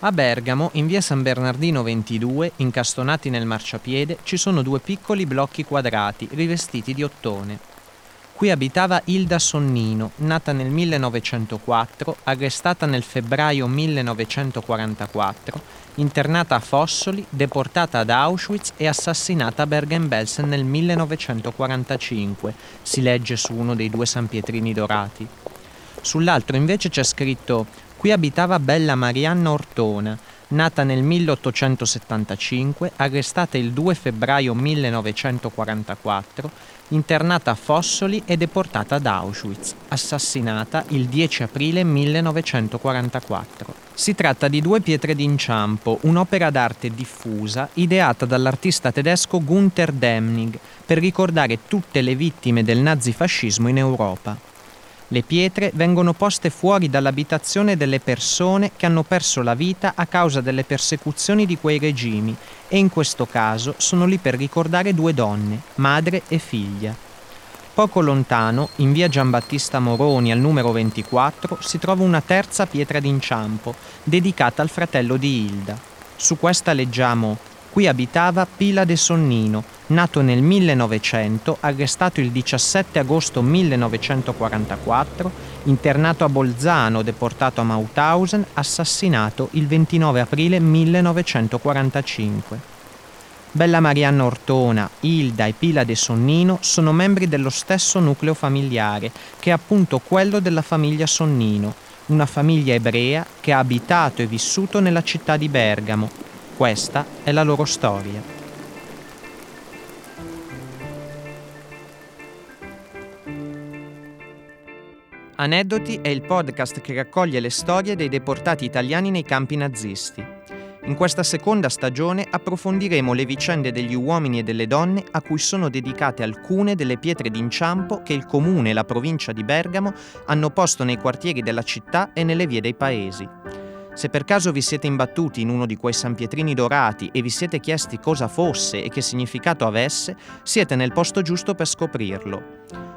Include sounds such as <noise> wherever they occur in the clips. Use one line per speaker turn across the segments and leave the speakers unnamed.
A Bergamo, in via San Bernardino 22, incastonati nel marciapiede, ci sono due piccoli blocchi quadrati rivestiti di ottone. Qui abitava Ilda Sonnino, nata nel 1904, arrestata nel febbraio 1944, internata a Fossoli, deportata ad Auschwitz e assassinata a Bergen-Belsen nel 1945, si legge su uno dei due San Pietrini dorati. Sull'altro invece c'è scritto Qui abitava Bella Marianna Ortona, nata nel 1875, arrestata il 2 febbraio 1944, internata a Fossoli e deportata ad Auschwitz, assassinata il 10 aprile 1944. Si tratta di due pietre d'inciampo, un'opera d'arte diffusa ideata dall'artista tedesco Gunther Demnig per ricordare tutte le vittime del nazifascismo in Europa. Le pietre vengono poste fuori dall'abitazione delle persone che hanno perso la vita a causa delle persecuzioni di quei regimi e in questo caso sono lì per ricordare due donne, madre e figlia. Poco lontano, in via Giambattista Moroni al numero 24, si trova una terza pietra d'inciampo, dedicata al fratello di Hilda. Su questa leggiamo Qui abitava Pila de Sonnino, nato nel 1900, arrestato il 17 agosto 1944, internato a Bolzano, deportato a Mauthausen, assassinato il 29 aprile 1945. Bella Marianna Ortona, Hilda e Pila de Sonnino sono membri dello stesso nucleo familiare, che è appunto quello della famiglia Sonnino, una famiglia ebrea che ha abitato e vissuto nella città di Bergamo, questa è la loro storia. Aneddoti è il podcast che raccoglie le storie dei deportati italiani nei campi nazisti. In questa seconda stagione approfondiremo le vicende degli uomini e delle donne a cui sono dedicate alcune delle pietre d'inciampo che il comune e la provincia di Bergamo hanno posto nei quartieri della città e nelle vie dei paesi. Se per caso vi siete imbattuti in uno di quei San Pietrini dorati e vi siete chiesti cosa fosse e che significato avesse, siete nel posto giusto per scoprirlo.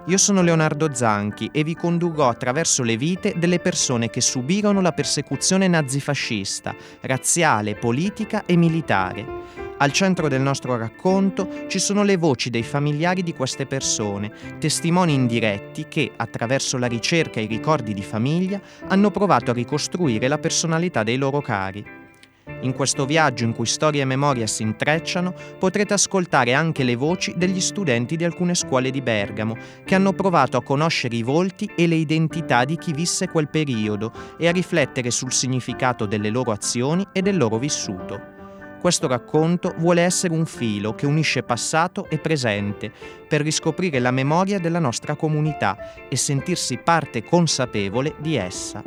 Io sono Leonardo Zanchi e vi condurrò attraverso le vite delle persone che subirono la persecuzione nazifascista, razziale, politica e militare al centro del nostro racconto ci sono le voci dei familiari di queste persone, testimoni indiretti che, attraverso la ricerca e i ricordi di famiglia, hanno provato a ricostruire la personalità dei loro cari. In questo viaggio in cui storia e memoria si intrecciano, potrete ascoltare anche le voci degli studenti di alcune scuole di Bergamo, che hanno provato a conoscere i volti e le identità di chi visse quel periodo e a riflettere sul significato delle loro azioni e del loro vissuto. Questo racconto vuole essere un filo che unisce passato e presente per riscoprire la memoria della nostra comunità e sentirsi parte consapevole di essa.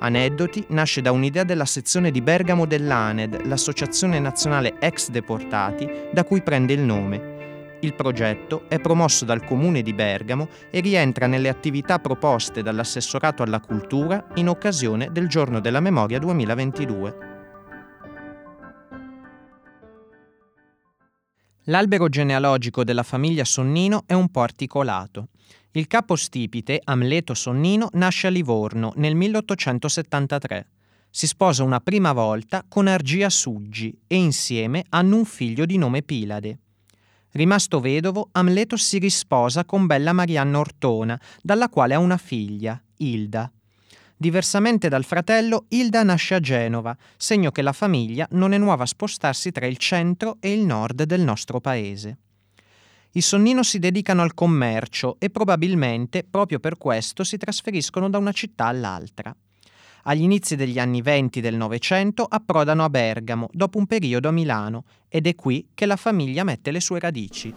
Aneddoti nasce da un'idea della sezione di Bergamo dell'ANED, l'Associazione Nazionale Ex Deportati, da cui prende il nome. Il progetto è promosso dal Comune di Bergamo e rientra nelle attività proposte dall'Assessorato alla Cultura in occasione del Giorno della Memoria 2022. L'albero genealogico della famiglia Sonnino è un po' articolato. Il capo stipite, Amleto Sonnino, nasce a Livorno nel 1873. Si sposa una prima volta con Argia Suggi e insieme hanno un figlio di nome Pilade. Rimasto vedovo, Amleto si risposa con Bella Marianna Ortona, dalla quale ha una figlia, Ilda. Diversamente dal fratello, Hilda nasce a Genova, segno che la famiglia non è nuova a spostarsi tra il centro e il nord del nostro paese. I Sonnino si dedicano al commercio e probabilmente proprio per questo si trasferiscono da una città all'altra. Agli inizi degli anni venti del Novecento approdano a Bergamo, dopo un periodo a Milano, ed è qui che la famiglia mette le sue radici.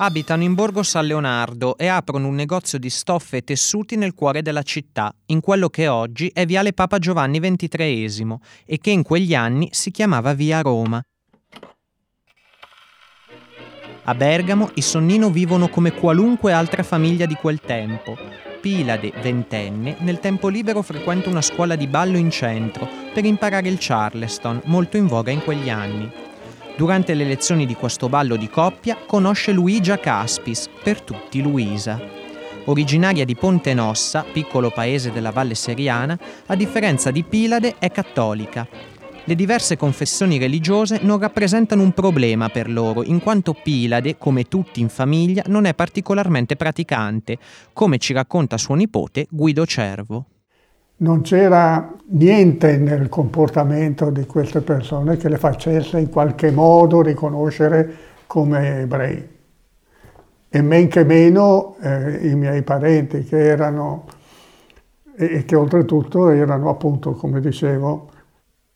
Abitano in Borgo San Leonardo e aprono un negozio di stoffe e tessuti nel cuore della città, in quello che oggi è Viale Papa Giovanni XXIII e che in quegli anni si chiamava Via Roma. A Bergamo i Sonnino vivono come qualunque altra famiglia di quel tempo. Pilade, ventenne, nel tempo libero frequenta una scuola di ballo in centro per imparare il Charleston, molto in voga in quegli anni. Durante le lezioni di questo ballo di coppia conosce Luigia Caspis, per tutti Luisa. originaria di Ponte Nossa, piccolo paese della Valle Seriana, a differenza di Pilade è cattolica. Le diverse confessioni religiose non rappresentano un problema per loro, in quanto Pilade, come tutti in famiglia, non è particolarmente praticante, come ci racconta suo nipote Guido Cervo.
Non c'era niente nel comportamento di queste persone che le facesse in qualche modo riconoscere come ebrei. E men che meno eh, i miei parenti che erano, e che oltretutto erano appunto, come dicevo,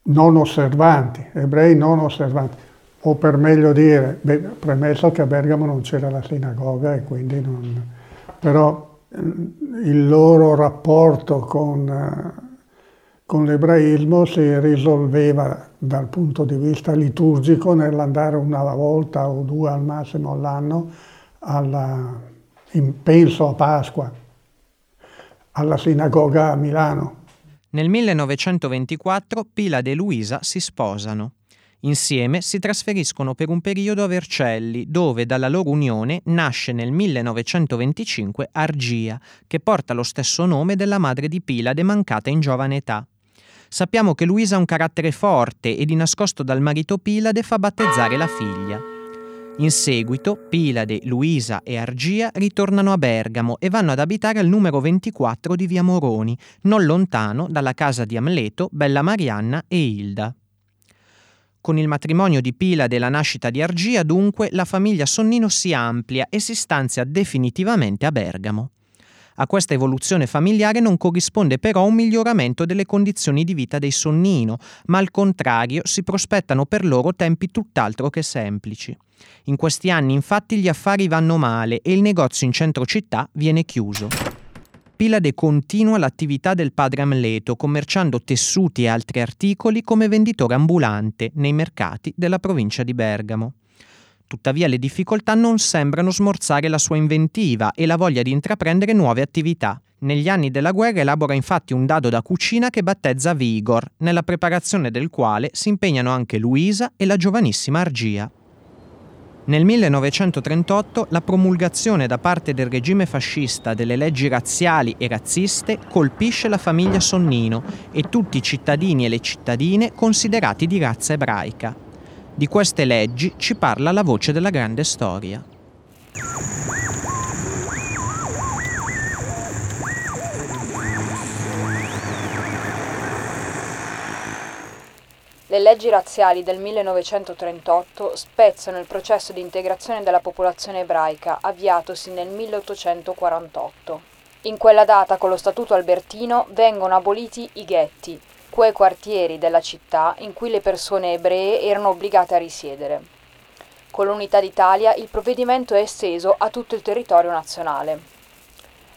non osservanti, ebrei non osservanti, o per meglio dire, beh, premesso che a Bergamo non c'era la sinagoga e quindi non... però il loro rapporto con, eh, con l'ebraismo si risolveva dal punto di vista liturgico nell'andare una volta o due al massimo all'anno, alla, in, penso a Pasqua, alla sinagoga a Milano
nel 1924 Pilade e Luisa si sposano. Insieme si trasferiscono per un periodo a Vercelli, dove dalla loro unione nasce nel 1925 Argia, che porta lo stesso nome della madre di Pilade mancata in giovane età. Sappiamo che Luisa ha un carattere forte e di nascosto dal marito Pilade fa battezzare la figlia. In seguito, Pilade, Luisa e Argia ritornano a Bergamo e vanno ad abitare al numero 24 di Via Moroni, non lontano dalla casa di Amleto, Bella Marianna e Ilda. Con il matrimonio di Pilade e la nascita di Argia, dunque, la famiglia Sonnino si amplia e si stanzia definitivamente a Bergamo. A questa evoluzione familiare non corrisponde però un miglioramento delle condizioni di vita dei Sonnino, ma al contrario si prospettano per loro tempi tutt'altro che semplici. In questi anni infatti gli affari vanno male e il negozio in centro città viene chiuso. Pilade continua l'attività del padre Amleto, commerciando tessuti e altri articoli come venditore ambulante nei mercati della provincia di Bergamo. Tuttavia le difficoltà non sembrano smorzare la sua inventiva e la voglia di intraprendere nuove attività. Negli anni della guerra elabora infatti un dado da cucina che battezza Vigor, nella preparazione del quale si impegnano anche Luisa e la giovanissima Argia. Nel 1938 la promulgazione da parte del regime fascista delle leggi razziali e razziste colpisce la famiglia Sonnino e tutti i cittadini e le cittadine considerati di razza ebraica. Di queste leggi ci parla la voce della grande storia.
Le leggi razziali del 1938 spezzano il processo di integrazione della popolazione ebraica avviatosi nel 1848. In quella data, con lo Statuto albertino, vengono aboliti i ghetti, quei quartieri della città in cui le persone ebree erano obbligate a risiedere. Con l'Unità d'Italia il provvedimento è esteso a tutto il territorio nazionale.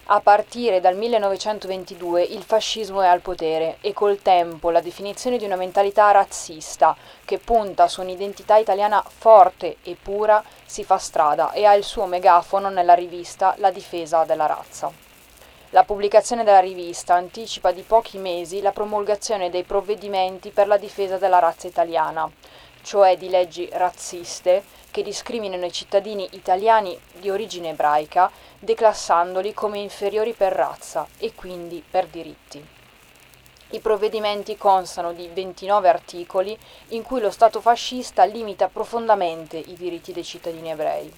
A partire dal 1922 il fascismo è al potere e col tempo la definizione di una mentalità razzista che punta su un'identità italiana forte e pura si fa strada e ha il suo megafono nella rivista La difesa della razza. La pubblicazione della rivista anticipa di pochi mesi la promulgazione dei provvedimenti per la difesa della razza italiana, cioè di leggi razziste che discriminano i cittadini italiani di origine ebraica, declassandoli come inferiori per razza e quindi per diritti. I provvedimenti constano di 29 articoli in cui lo Stato fascista limita profondamente i diritti dei cittadini ebrei.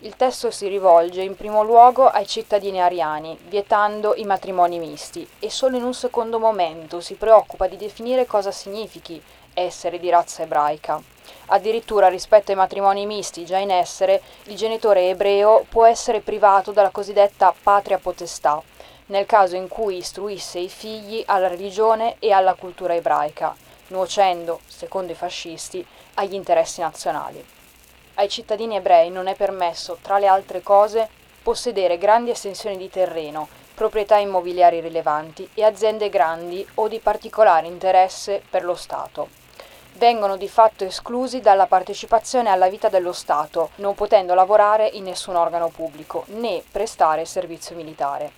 Il testo si rivolge in primo luogo ai cittadini ariani, vietando i matrimoni misti, e solo in un secondo momento si preoccupa di definire cosa significhi essere di razza ebraica. Addirittura rispetto ai matrimoni misti già in essere, il genitore ebreo può essere privato della cosiddetta patria potestà, nel caso in cui istruisse i figli alla religione e alla cultura ebraica, nuocendo, secondo i fascisti, agli interessi nazionali. Ai cittadini ebrei non è permesso, tra le altre cose, possedere grandi estensioni di terreno, proprietà immobiliari rilevanti e aziende grandi o di particolare interesse per lo Stato vengono di fatto esclusi dalla partecipazione alla vita dello Stato, non potendo lavorare in nessun organo pubblico né prestare servizio militare.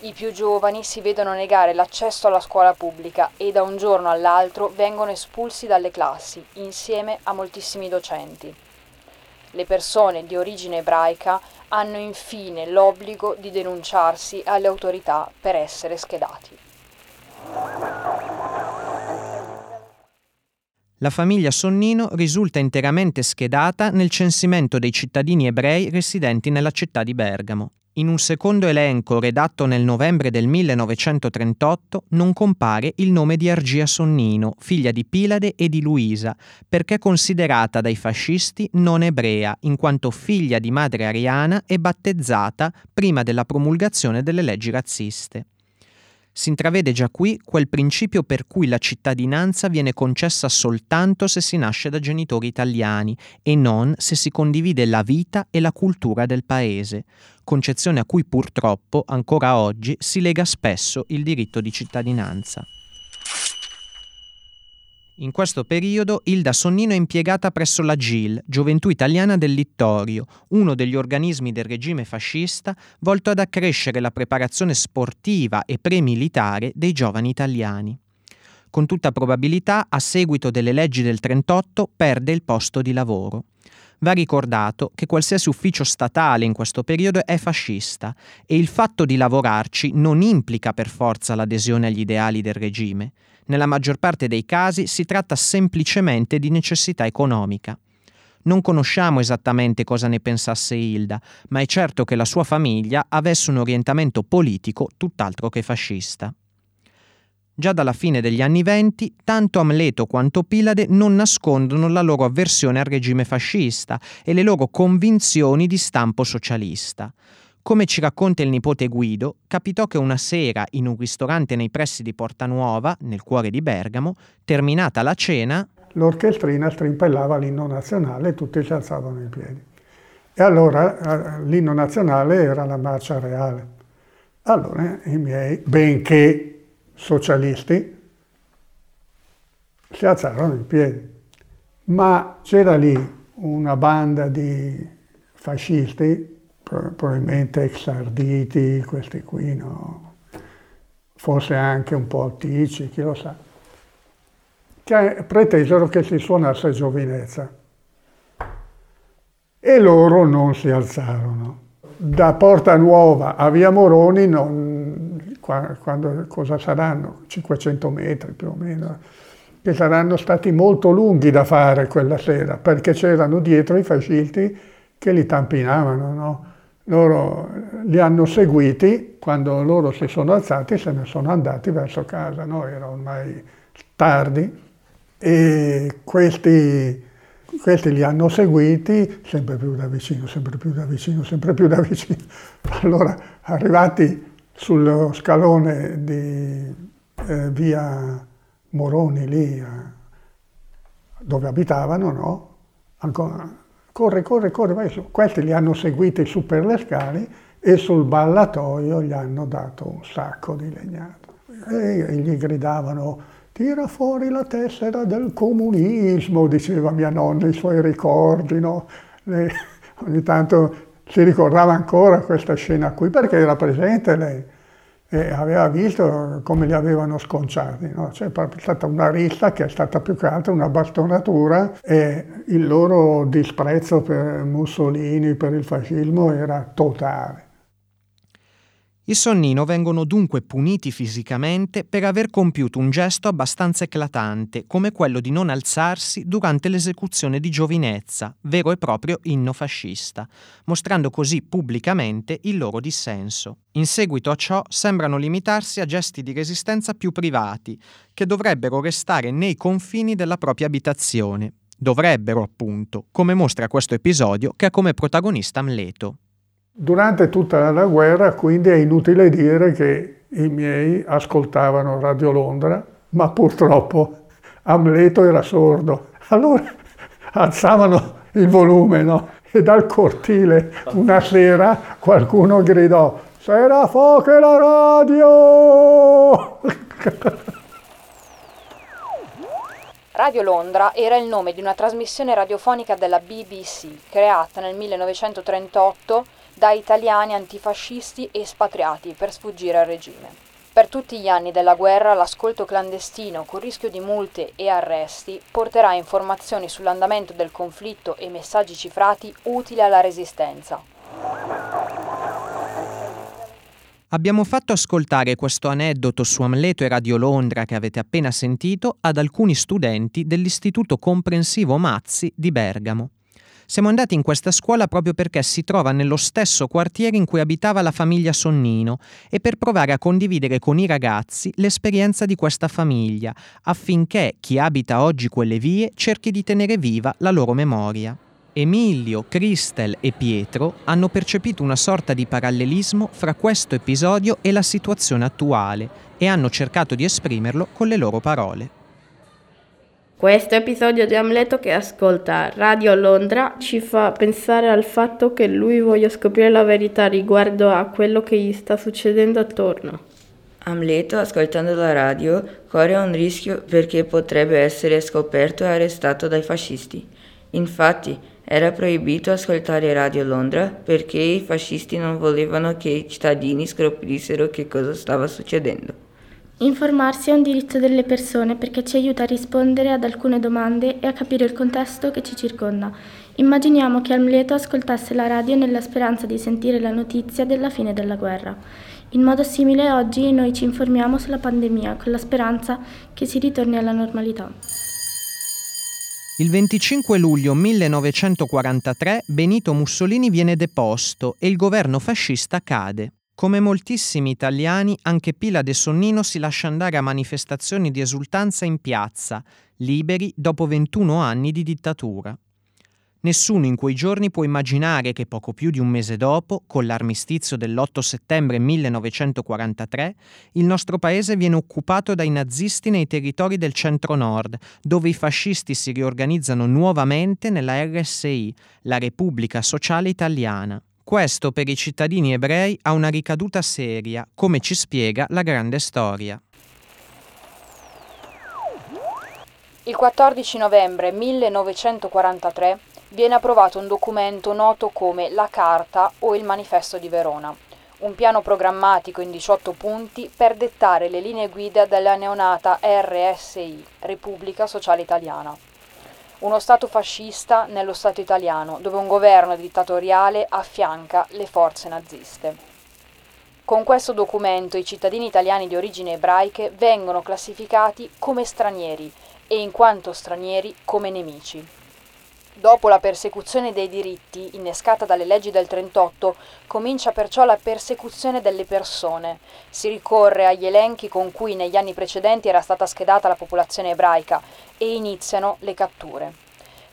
I più giovani si vedono negare l'accesso alla scuola pubblica e da un giorno all'altro vengono espulsi dalle classi, insieme a moltissimi docenti. Le persone di origine ebraica hanno infine l'obbligo di denunciarsi alle autorità per essere schedati.
La famiglia Sonnino risulta interamente schedata nel censimento dei cittadini ebrei residenti nella città di Bergamo. In un secondo elenco redatto nel novembre del 1938 non compare il nome di Argia Sonnino, figlia di Pilade e di Luisa, perché considerata dai fascisti non ebrea, in quanto figlia di madre ariana e battezzata prima della promulgazione delle leggi razziste. Si intravede già qui quel principio per cui la cittadinanza viene concessa soltanto se si nasce da genitori italiani e non se si condivide la vita e la cultura del paese, concezione a cui purtroppo ancora oggi si lega spesso il diritto di cittadinanza. In questo periodo Ilda Sonnino è impiegata presso la GIL, Gioventù Italiana del Littorio, uno degli organismi del regime fascista volto ad accrescere la preparazione sportiva e premilitare dei giovani italiani. Con tutta probabilità, a seguito delle leggi del 38, perde il posto di lavoro. Va ricordato che qualsiasi ufficio statale in questo periodo è fascista e il fatto di lavorarci non implica per forza l'adesione agli ideali del regime. Nella maggior parte dei casi si tratta semplicemente di necessità economica. Non conosciamo esattamente cosa ne pensasse Hilda, ma è certo che la sua famiglia avesse un orientamento politico tutt'altro che fascista. Già dalla fine degli anni venti, tanto Amleto quanto Pilade non nascondono la loro avversione al regime fascista e le loro convinzioni di stampo socialista. Come ci racconta il nipote Guido, capitò che una sera in un ristorante nei pressi di Porta Nuova, nel cuore di Bergamo, terminata la cena,
l'orchestrina strimpellava l'inno nazionale e tutti si alzavano in piedi. E allora eh, l'inno nazionale era la marcia reale. Allora i miei, benché socialisti, si alzarono in piedi. Ma c'era lì una banda di fascisti probabilmente ex arditi, questi qui, no? forse anche un po' tici, chi lo sa, che pretesero che si suonasse giovinezza. E loro non si alzarono. Da Porta Nuova a Via Moroni, non, quando, cosa saranno? 500 metri più o meno, che saranno stati molto lunghi da fare quella sera, perché c'erano dietro i fascisti che li tampinavano, no? Loro li hanno seguiti, quando loro si sono alzati se ne sono andati verso casa, no? era ormai tardi e questi, questi li hanno seguiti sempre più da vicino, sempre più da vicino, sempre più da vicino. <laughs> Allora, arrivati sullo scalone di eh, via Moroni lì, dove abitavano, no? Ancora, corre, corre, corre, vai su. Questi li hanno seguiti su per le scale e sul ballatoio gli hanno dato un sacco di legnato. E gli gridavano, tira fuori la tessera del comunismo, diceva mia nonna, i suoi ricordi, no? E ogni tanto si ricordava ancora questa scena qui perché era presente lei e aveva visto come li avevano sconciati. No? C'è stata una rissa che è stata più che altro una bastonatura e il loro disprezzo per Mussolini, per il fascismo era totale.
I Sonnino vengono dunque puniti fisicamente per aver compiuto un gesto abbastanza eclatante, come quello di non alzarsi durante l'esecuzione di Giovinezza, vero e proprio inno fascista, mostrando così pubblicamente il loro dissenso. In seguito a ciò sembrano limitarsi a gesti di resistenza più privati, che dovrebbero restare nei confini della propria abitazione. Dovrebbero, appunto, come mostra questo episodio che ha come protagonista Amleto.
Durante tutta la guerra, quindi, è inutile dire che i miei ascoltavano Radio Londra, ma purtroppo Amleto era sordo. Allora alzavano il volume, no? E dal cortile una sera qualcuno gridò «Sera fuoco la radio!»
Radio Londra era il nome di una trasmissione radiofonica della BBC, creata nel 1938 da italiani antifascisti espatriati per sfuggire al regime. Per tutti gli anni della guerra l'ascolto clandestino con rischio di multe e arresti porterà informazioni sull'andamento del conflitto e messaggi cifrati utili alla resistenza.
Abbiamo fatto ascoltare questo aneddoto su Amleto e Radio Londra che avete appena sentito ad alcuni studenti dell'Istituto Comprensivo Mazzi di Bergamo. Siamo andati in questa scuola proprio perché si trova nello stesso quartiere in cui abitava la famiglia Sonnino e per provare a condividere con i ragazzi l'esperienza di questa famiglia, affinché chi abita oggi quelle vie cerchi di tenere viva la loro memoria. Emilio, Cristel e Pietro hanno percepito una sorta di parallelismo fra questo episodio e la situazione attuale e hanno cercato di esprimerlo con le loro parole.
Questo episodio di Amleto che ascolta Radio Londra ci fa pensare al fatto che lui voglia scoprire la verità riguardo a quello che gli sta succedendo attorno.
Amleto, ascoltando la radio, corre un rischio perché potrebbe essere scoperto e arrestato dai fascisti. Infatti, era proibito ascoltare Radio Londra perché i fascisti non volevano che i cittadini scoprissero che cosa stava succedendo.
Informarsi è un diritto delle persone perché ci aiuta a rispondere ad alcune domande e a capire il contesto che ci circonda. Immaginiamo che Amleto ascoltasse la radio nella speranza di sentire la notizia della fine della guerra. In modo simile oggi noi ci informiamo sulla pandemia con la speranza che si ritorni alla normalità.
Il 25 luglio 1943 Benito Mussolini viene deposto e il governo fascista cade. Come moltissimi italiani, anche Pila de Sonnino si lascia andare a manifestazioni di esultanza in piazza, liberi dopo 21 anni di dittatura. Nessuno in quei giorni può immaginare che poco più di un mese dopo, con l'armistizio dell'8 settembre 1943, il nostro paese viene occupato dai nazisti nei territori del centro-nord, dove i fascisti si riorganizzano nuovamente nella RSI, la Repubblica Sociale Italiana. Questo per i cittadini ebrei ha una ricaduta seria, come ci spiega la grande storia.
Il 14 novembre 1943 viene approvato un documento noto come la Carta o il Manifesto di Verona, un piano programmatico in 18 punti per dettare le linee guida della neonata RSI, Repubblica Sociale Italiana. Uno Stato fascista nello Stato italiano, dove un governo dittatoriale affianca le forze naziste. Con questo documento i cittadini italiani di origine ebraiche vengono classificati come stranieri e in quanto stranieri come nemici. Dopo la persecuzione dei diritti, innescata dalle leggi del 38, comincia perciò la persecuzione delle persone. Si ricorre agli elenchi con cui negli anni precedenti era stata schedata la popolazione ebraica e iniziano le catture.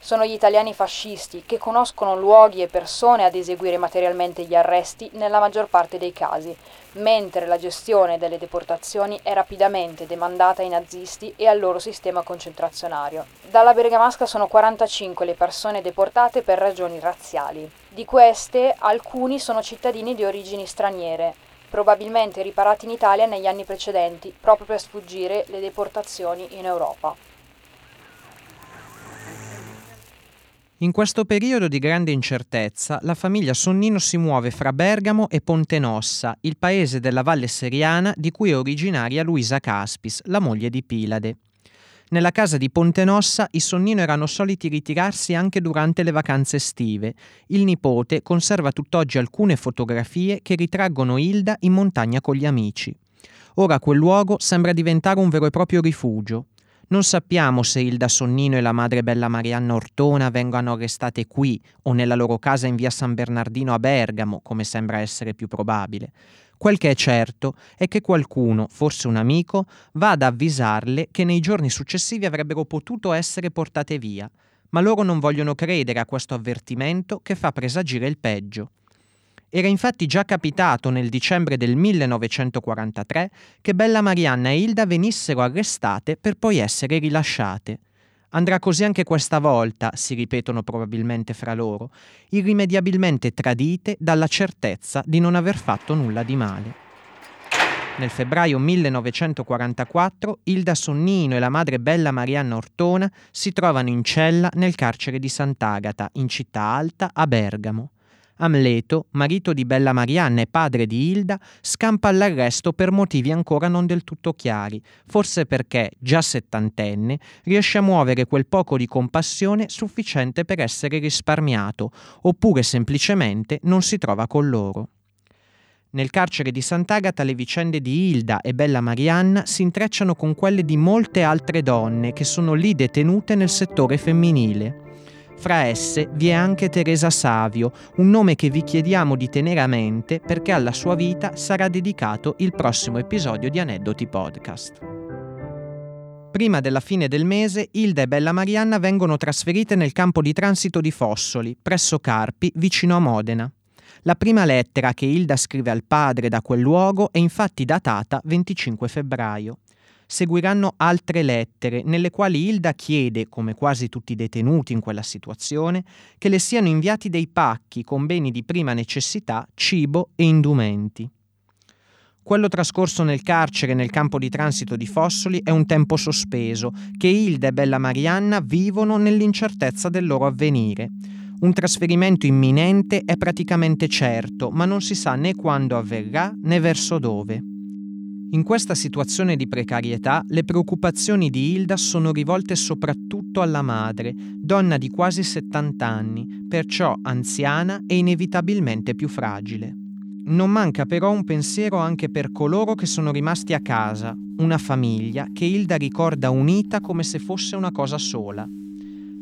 Sono gli italiani fascisti che conoscono luoghi e persone ad eseguire materialmente gli arresti nella maggior parte dei casi, mentre la gestione delle deportazioni è rapidamente demandata ai nazisti e al loro sistema concentrazionario. Dalla Bergamasca sono 45 le persone deportate per ragioni razziali. Di queste, alcuni sono cittadini di origini straniere, probabilmente riparati in Italia negli anni precedenti, proprio per sfuggire le deportazioni in Europa.
In questo periodo di grande incertezza, la famiglia Sonnino si muove fra Bergamo e Pontenossa, il paese della Valle Seriana di cui è originaria Luisa Caspis, la moglie di Pilade. Nella casa di Pontenossa i Sonnino erano soliti ritirarsi anche durante le vacanze estive. Il nipote conserva tutt'oggi alcune fotografie che ritraggono Hilda in montagna con gli amici. Ora quel luogo sembra diventare un vero e proprio rifugio. Non sappiamo se Ilda Sonnino e la madre Bella Marianna Ortona vengano arrestate qui o nella loro casa in via San Bernardino a Bergamo, come sembra essere più probabile. Quel che è certo è che qualcuno, forse un amico, va ad avvisarle che nei giorni successivi avrebbero potuto essere portate via, ma loro non vogliono credere a questo avvertimento che fa presagire il peggio. Era infatti già capitato nel dicembre del 1943 che Bella Marianna e Hilda venissero arrestate per poi essere rilasciate. Andrà così anche questa volta, si ripetono probabilmente fra loro, irrimediabilmente tradite dalla certezza di non aver fatto nulla di male. Nel febbraio 1944 Hilda Sonnino e la madre Bella Marianna Ortona si trovano in cella nel carcere di Sant'Agata, in città alta, a Bergamo. Amleto, marito di Bella Marianna e padre di Hilda, scampa all'arresto per motivi ancora non del tutto chiari, forse perché, già settantenne, riesce a muovere quel poco di compassione sufficiente per essere risparmiato, oppure semplicemente non si trova con loro. Nel carcere di Sant'Agata le vicende di Hilda e Bella Marianna si intrecciano con quelle di molte altre donne che sono lì detenute nel settore femminile. Fra esse vi è anche Teresa Savio, un nome che vi chiediamo di tenere a mente perché alla sua vita sarà dedicato il prossimo episodio di Aneddoti Podcast. Prima della fine del mese, Hilda e Bella Marianna vengono trasferite nel campo di transito di Fossoli, presso Carpi, vicino a Modena. La prima lettera che Hilda scrive al padre da quel luogo è infatti datata 25 febbraio. Seguiranno altre lettere nelle quali Hilda chiede, come quasi tutti i detenuti in quella situazione, che le siano inviati dei pacchi con beni di prima necessità, cibo e indumenti. Quello trascorso nel carcere nel campo di transito di Fossoli è un tempo sospeso che Hilda e Bella Marianna vivono nell'incertezza del loro avvenire. Un trasferimento imminente è praticamente certo, ma non si sa né quando avverrà né verso dove. In questa situazione di precarietà le preoccupazioni di Hilda sono rivolte soprattutto alla madre, donna di quasi 70 anni, perciò anziana e inevitabilmente più fragile. Non manca però un pensiero anche per coloro che sono rimasti a casa, una famiglia che Hilda ricorda unita come se fosse una cosa sola.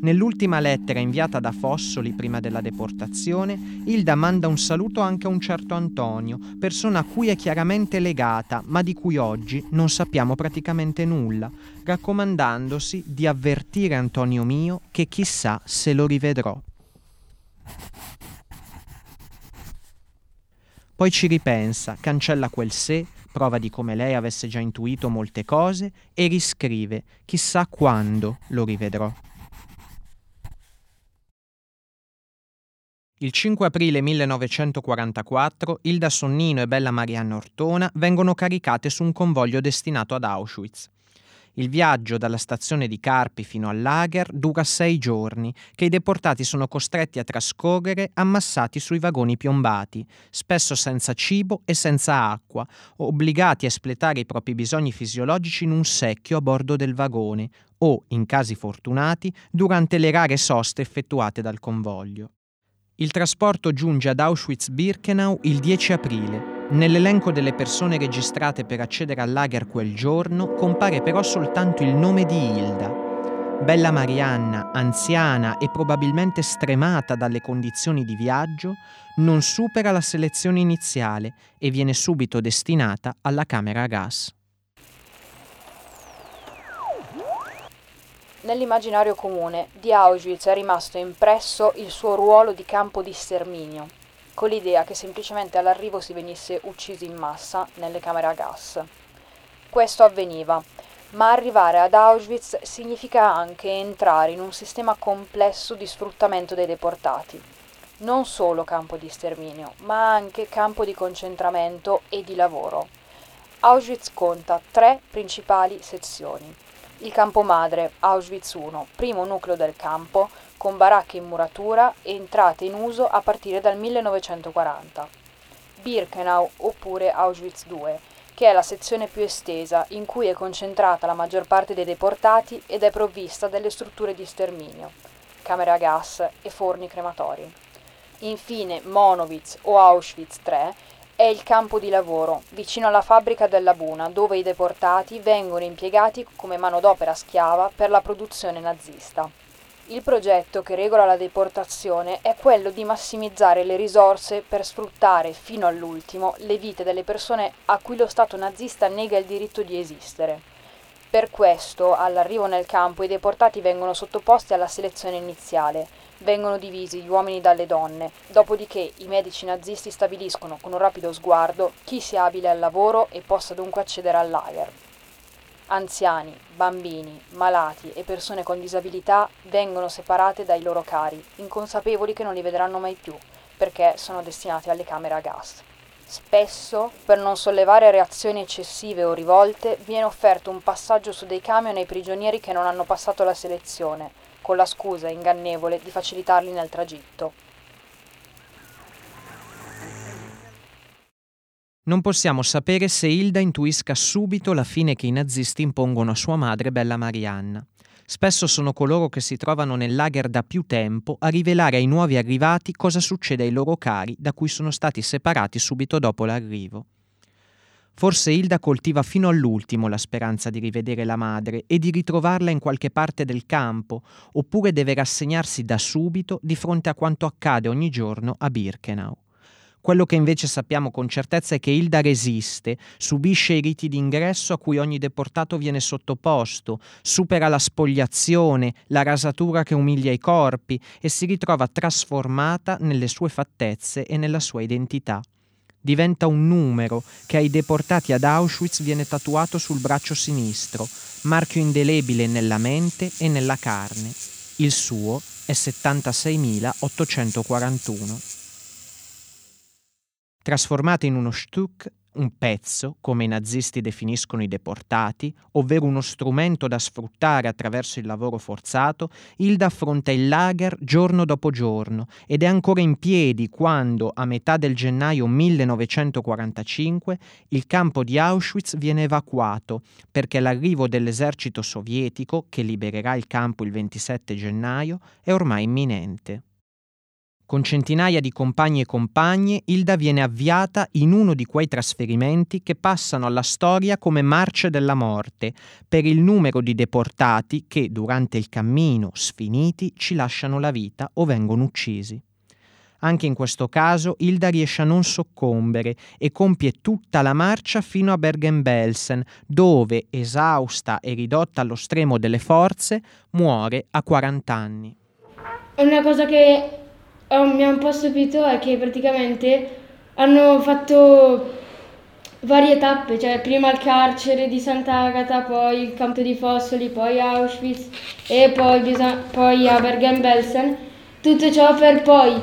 Nell'ultima lettera inviata da Fossoli prima della deportazione, Hilda manda un saluto anche a un certo Antonio, persona a cui è chiaramente legata, ma di cui oggi non sappiamo praticamente nulla, raccomandandosi di avvertire Antonio mio che chissà se lo rivedrò. Poi ci ripensa, cancella quel se, prova di come lei avesse già intuito molte cose e riscrive, chissà quando lo rivedrò. Il 5 aprile 1944 Ilda Sonnino e Bella Marianna Ortona vengono caricate su un convoglio destinato ad Auschwitz. Il viaggio dalla stazione di Carpi fino al lager dura sei giorni, che i deportati sono costretti a trascorrere ammassati sui vagoni piombati, spesso senza cibo e senza acqua, obbligati a espletare i propri bisogni fisiologici in un secchio a bordo del vagone o, in casi fortunati, durante le rare soste effettuate dal convoglio. Il trasporto giunge ad Auschwitz-Birkenau il 10 aprile. Nell'elenco delle persone registrate per accedere al lager quel giorno compare però soltanto il nome di Hilda. Bella Marianna, anziana e probabilmente stremata dalle condizioni di viaggio, non supera la selezione iniziale e viene subito destinata alla camera a gas.
Nell'immaginario comune di Auschwitz è rimasto impresso il suo ruolo di campo di sterminio, con l'idea che semplicemente all'arrivo si venisse uccisi in massa nelle camere a gas. Questo avveniva, ma arrivare ad Auschwitz significa anche entrare in un sistema complesso di sfruttamento dei deportati. Non solo campo di sterminio, ma anche campo di concentramento e di lavoro. Auschwitz conta tre principali sezioni il campo madre, Auschwitz I, primo nucleo del campo, con baracche in muratura entrate in uso a partire dal 1940. Birkenau oppure Auschwitz II, che è la sezione più estesa in cui è concentrata la maggior parte dei deportati ed è provvista delle strutture di sterminio, camere a gas e forni crematori. Infine Monowitz o Auschwitz III è il campo di lavoro, vicino alla fabbrica della Buna, dove i deportati vengono impiegati come manodopera schiava per la produzione nazista. Il progetto che regola la deportazione è quello di massimizzare le risorse per sfruttare fino all'ultimo le vite delle persone a cui lo Stato nazista nega il diritto di esistere. Per questo, all'arrivo nel campo, i deportati vengono sottoposti alla selezione iniziale, vengono divisi gli uomini dalle donne, dopodiché i medici nazisti stabiliscono con un rapido sguardo chi sia abile al lavoro e possa dunque accedere al lager. Anziani, bambini, malati e persone con disabilità vengono separate dai loro cari, inconsapevoli che non li vedranno mai più, perché sono destinati alle camere a gas. Spesso, per non sollevare reazioni eccessive o rivolte, viene offerto un passaggio su dei camion ai prigionieri che non hanno passato la selezione, con la scusa ingannevole di facilitarli nel tragitto.
Non possiamo sapere se Hilda intuisca subito la fine che i nazisti impongono a sua madre Bella Marianna. Spesso sono coloro che si trovano nel lager da più tempo a rivelare ai nuovi arrivati cosa succede ai loro cari da cui sono stati separati subito dopo l'arrivo. Forse Hilda coltiva fino all'ultimo la speranza di rivedere la madre e di ritrovarla in qualche parte del campo, oppure deve rassegnarsi da subito di fronte a quanto accade ogni giorno a Birkenau. Quello che invece sappiamo con certezza è che Hilda resiste, subisce i riti d'ingresso a cui ogni deportato viene sottoposto, supera la spogliazione, la rasatura che umilia i corpi e si ritrova trasformata nelle sue fattezze e nella sua identità diventa un numero che ai deportati ad Auschwitz viene tatuato sul braccio sinistro, marchio indelebile nella mente e nella carne. Il suo è 76.841. Trasformata in uno Stuck, un pezzo, come i nazisti definiscono i deportati, ovvero uno strumento da sfruttare attraverso il lavoro forzato, Hilda affronta il lager giorno dopo giorno ed è ancora in piedi quando, a metà del gennaio 1945, il campo di Auschwitz viene evacuato perché l'arrivo dell'esercito sovietico, che libererà il campo il 27 gennaio, è ormai imminente. Con centinaia di compagni e compagne, Hilda viene avviata in uno di quei trasferimenti che passano alla storia come marce della morte, per il numero di deportati che, durante il cammino, sfiniti, ci lasciano la vita o vengono uccisi. Anche in questo caso Hilda riesce a non soccombere e compie tutta la marcia fino a Bergen-Belsen, dove, esausta e ridotta allo stremo delle forze, muore a 40 anni.
Una cosa che oh, mi ha un po' stupito è che praticamente hanno fatto varie tappe, cioè prima il carcere di Sant'Agata, poi il campo di Fossoli, poi Auschwitz e poi, bisog- poi a Bergen-Belsen, tutto ciò per poi,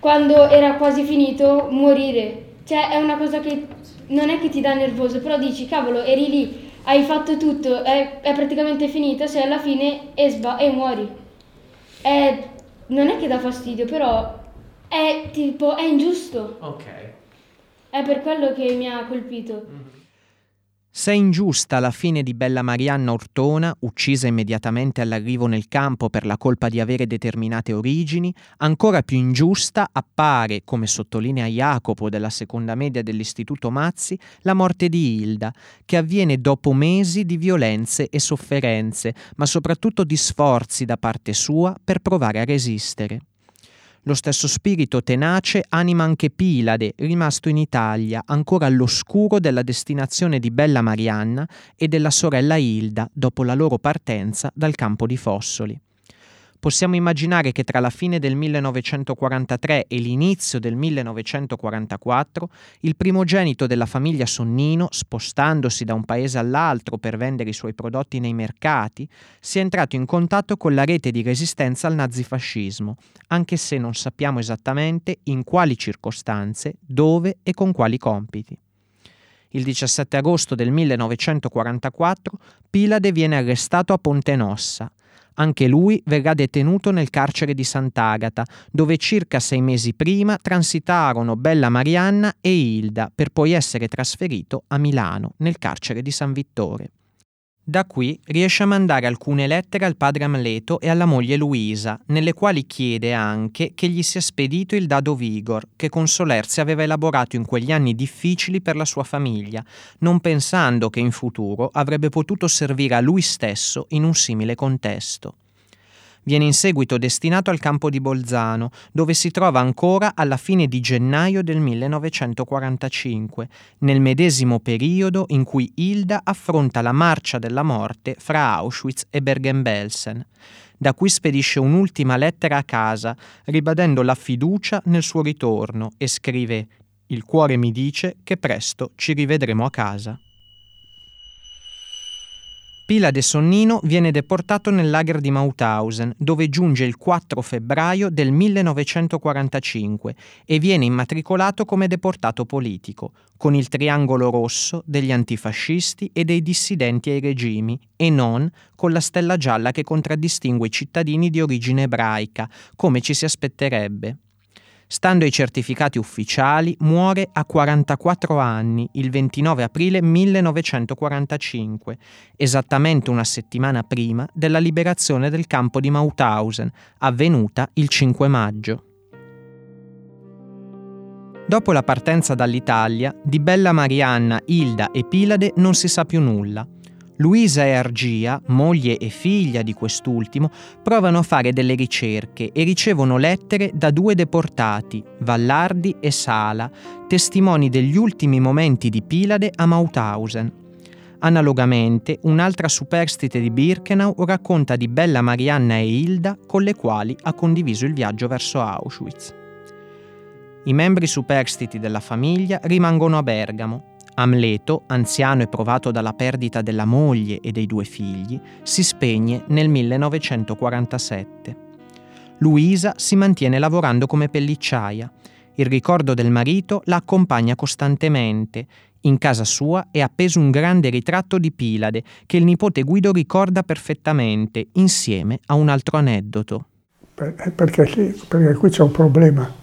quando era quasi finito, morire. Cioè è una cosa che non è che ti dà nervoso, però dici, cavolo, eri lì, hai fatto tutto, è, è praticamente finito, se alla fine e, sba- e muori. È non è che dà fastidio, però è tipo, è ingiusto.
Ok.
È per quello che mi ha colpito. Mm-hmm.
Se ingiusta la fine di Bella Marianna Ortona, uccisa immediatamente all'arrivo nel campo per la colpa di avere determinate origini, ancora più ingiusta appare, come sottolinea Jacopo della seconda media dell'Istituto Mazzi, la morte di Hilda, che avviene dopo mesi di violenze e sofferenze, ma soprattutto di sforzi da parte sua per provare a resistere. Lo stesso spirito tenace anima anche Pilade, rimasto in Italia, ancora all'oscuro della destinazione di Bella Marianna e della sorella Hilda dopo la loro partenza dal campo di Fossoli possiamo immaginare che tra la fine del 1943 e l'inizio del 1944 il primogenito della famiglia Sonnino, spostandosi da un paese all'altro per vendere i suoi prodotti nei mercati, sia entrato in contatto con la rete di resistenza al nazifascismo, anche se non sappiamo esattamente in quali circostanze, dove e con quali compiti. Il 17 agosto del 1944 Pilade viene arrestato a Ponte Nossa, anche lui verrà detenuto nel carcere di Sant'Agata, dove circa sei mesi prima transitarono Bella Marianna e Hilda, per poi essere trasferito a Milano, nel carcere di San Vittore. Da qui riesce a mandare alcune lettere al padre Amleto e alla moglie Luisa, nelle quali chiede anche che gli sia spedito il dado Vigor, che con Solerzia aveva elaborato in quegli anni difficili per la sua famiglia, non pensando che in futuro avrebbe potuto servire a lui stesso in un simile contesto. Viene in seguito destinato al campo di Bolzano, dove si trova ancora alla fine di gennaio del 1945, nel medesimo periodo in cui Hilda affronta la marcia della morte fra Auschwitz e Bergen-Belsen. Da qui spedisce un'ultima lettera a casa, ribadendo la fiducia nel suo ritorno e scrive Il cuore mi dice che presto ci rivedremo a casa. Pilade Sonnino viene deportato nel lager di Mauthausen, dove giunge il 4 febbraio del 1945 e viene immatricolato come deportato politico, con il triangolo rosso degli antifascisti e dei dissidenti ai regimi, e non con la stella gialla che contraddistingue i cittadini di origine ebraica, come ci si aspetterebbe. Stando ai certificati ufficiali, muore a 44 anni, il 29 aprile 1945, esattamente una settimana prima della liberazione del campo di Mauthausen, avvenuta il 5 maggio. Dopo la partenza dall'Italia, di Bella Marianna, Ilda e Pilade non si sa più nulla. Luisa e Argia, moglie e figlia di quest'ultimo, provano a fare delle ricerche e ricevono lettere da due deportati, Vallardi e Sala, testimoni degli ultimi momenti di Pilade a Mauthausen. Analogamente, un'altra superstite di Birkenau racconta di Bella Marianna e Hilda con le quali ha condiviso il viaggio verso Auschwitz. I membri superstiti della famiglia rimangono a Bergamo. Amleto, anziano e provato dalla perdita della moglie e dei due figli, si spegne nel 1947. Luisa si mantiene lavorando come pellicciaia. Il ricordo del marito la accompagna costantemente. In casa sua è appeso un grande ritratto di Pilade che il nipote Guido ricorda perfettamente, insieme a un altro aneddoto.
Perché, perché qui c'è un problema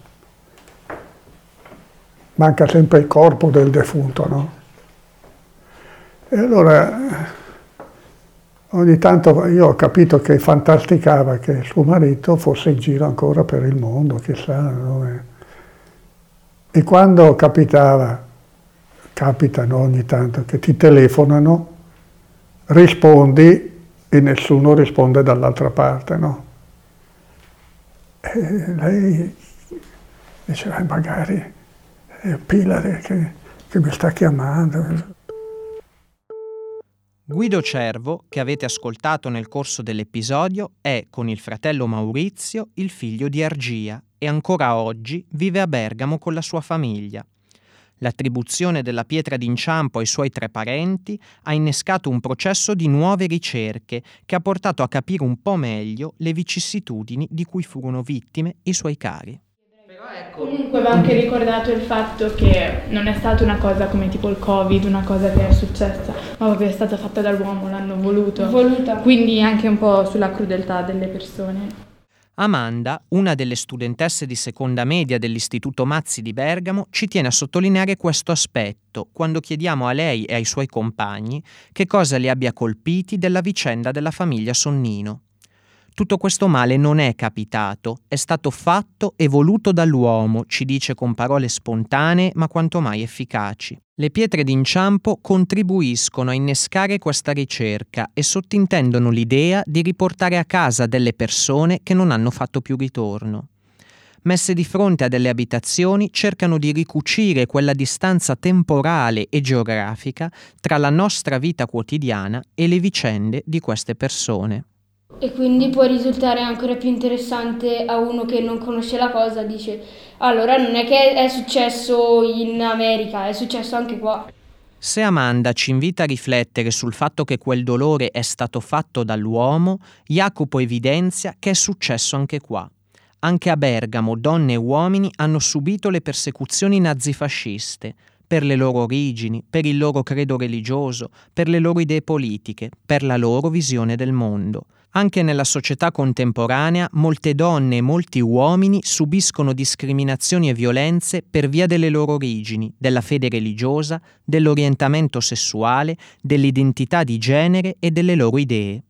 manca sempre il corpo del defunto, no? E allora ogni tanto io ho capito che fantasticava che suo marito fosse in giro ancora per il mondo, chissà dove. E quando capitava, capitano ogni tanto che ti telefonano, rispondi e nessuno risponde dall'altra parte, no? E lei diceva magari è Pilare che, che mi sta chiamando.
Guido Cervo, che avete ascoltato nel corso dell'episodio, è con il fratello Maurizio il figlio di Argia e ancora oggi vive a Bergamo con la sua famiglia. L'attribuzione della pietra d'inciampo ai suoi tre parenti ha innescato un processo di nuove ricerche che ha portato a capire un po' meglio le vicissitudini di cui furono vittime i suoi cari.
Ecco. Comunque va anche ricordato il fatto che non è stata una cosa come tipo il Covid, una cosa che è successa, ma proprio è stata fatta dall'uomo, l'hanno voluto. Voluta. Quindi anche un po' sulla crudeltà delle persone.
Amanda, una delle studentesse di seconda media dell'Istituto Mazzi di Bergamo, ci tiene a sottolineare questo aspetto quando chiediamo a lei e ai suoi compagni che cosa li abbia colpiti della vicenda della famiglia Sonnino. Tutto questo male non è capitato, è stato fatto e voluto dall'uomo, ci dice con parole spontanee ma quanto mai efficaci. Le pietre d'inciampo contribuiscono a innescare questa ricerca e sottintendono l'idea di riportare a casa delle persone che non hanno fatto più ritorno. Messe di fronte a delle abitazioni cercano di ricucire quella distanza temporale e geografica tra la nostra vita quotidiana e le vicende di queste persone.
E quindi può risultare ancora più interessante a uno che non conosce la cosa, dice allora non è che è successo in America, è successo anche qua.
Se Amanda ci invita a riflettere sul fatto che quel dolore è stato fatto dall'uomo, Jacopo evidenzia che è successo anche qua. Anche a Bergamo donne e uomini hanno subito le persecuzioni nazifasciste, per le loro origini, per il loro credo religioso, per le loro idee politiche, per la loro visione del mondo. Anche nella società contemporanea molte donne e molti uomini subiscono discriminazioni e violenze per via delle loro origini, della fede religiosa, dell'orientamento sessuale, dell'identità di genere e delle loro idee.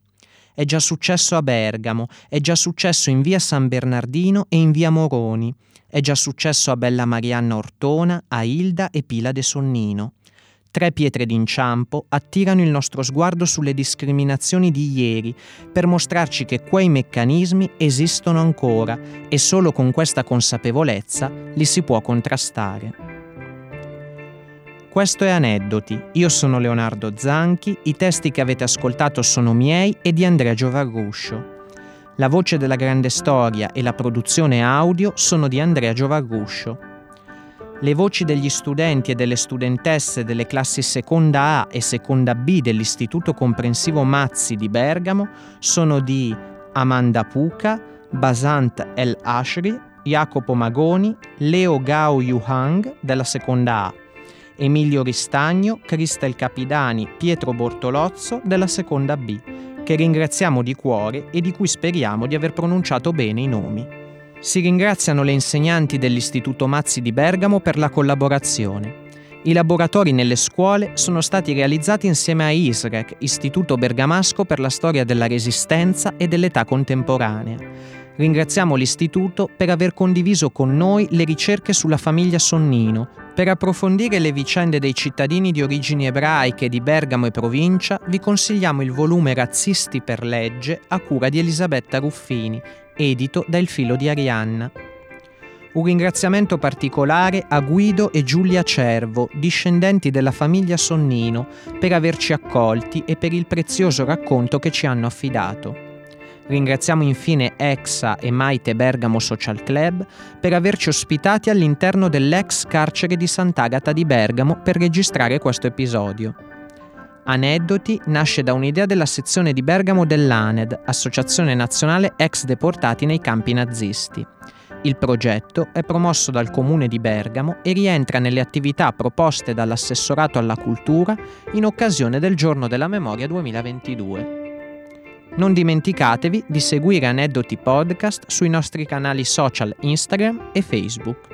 È già successo a Bergamo, è già successo in via San Bernardino e in via Moroni, è già successo a Bella Marianna Ortona, a Ilda e Pila de Sonnino. Tre pietre d'inciampo attirano il nostro sguardo sulle discriminazioni di ieri per mostrarci che quei meccanismi esistono ancora e solo con questa consapevolezza li si può contrastare. Questo è Aneddoti, io sono Leonardo Zanchi, i testi che avete ascoltato sono miei e di Andrea Giovarruscio. La voce della grande storia e la produzione audio sono di Andrea Giovarruscio. Le voci degli studenti e delle studentesse delle classi seconda A e seconda B dell'Istituto Comprensivo Mazzi di Bergamo sono di Amanda Puca, Basant El Ashri, Jacopo Magoni, Leo Gao Yuhang della seconda A, Emilio Ristagno, Cristel Capidani, Pietro Bortolozzo della seconda B, che ringraziamo di cuore e di cui speriamo di aver pronunciato bene i nomi. Si ringraziano le insegnanti dell'Istituto Mazzi di Bergamo per la collaborazione. I laboratori nelle scuole sono stati realizzati insieme a ISREC, Istituto Bergamasco per la storia della resistenza e dell'età contemporanea. Ringraziamo l'Istituto per aver condiviso con noi le ricerche sulla famiglia Sonnino, per approfondire le vicende dei cittadini di origini ebraiche di Bergamo e provincia, vi consigliamo il volume Razzisti per legge a cura di Elisabetta Ruffini, edito da Il Filo di Arianna. Un ringraziamento particolare a Guido e Giulia Cervo, discendenti della famiglia Sonnino, per averci accolti e per il prezioso racconto che ci hanno affidato. Ringraziamo infine Exa e Maite Bergamo Social Club per averci ospitati all'interno dell'ex carcere di Sant'Agata di Bergamo per registrare questo episodio. Aneddoti nasce da un'idea della sezione di Bergamo dell'ANED, Associazione Nazionale Ex Deportati nei campi nazisti. Il progetto è promosso dal Comune di Bergamo e rientra nelle attività proposte dall'Assessorato alla Cultura in occasione del Giorno della Memoria 2022. Non dimenticatevi di seguire Aneddoti Podcast sui nostri canali social Instagram e Facebook.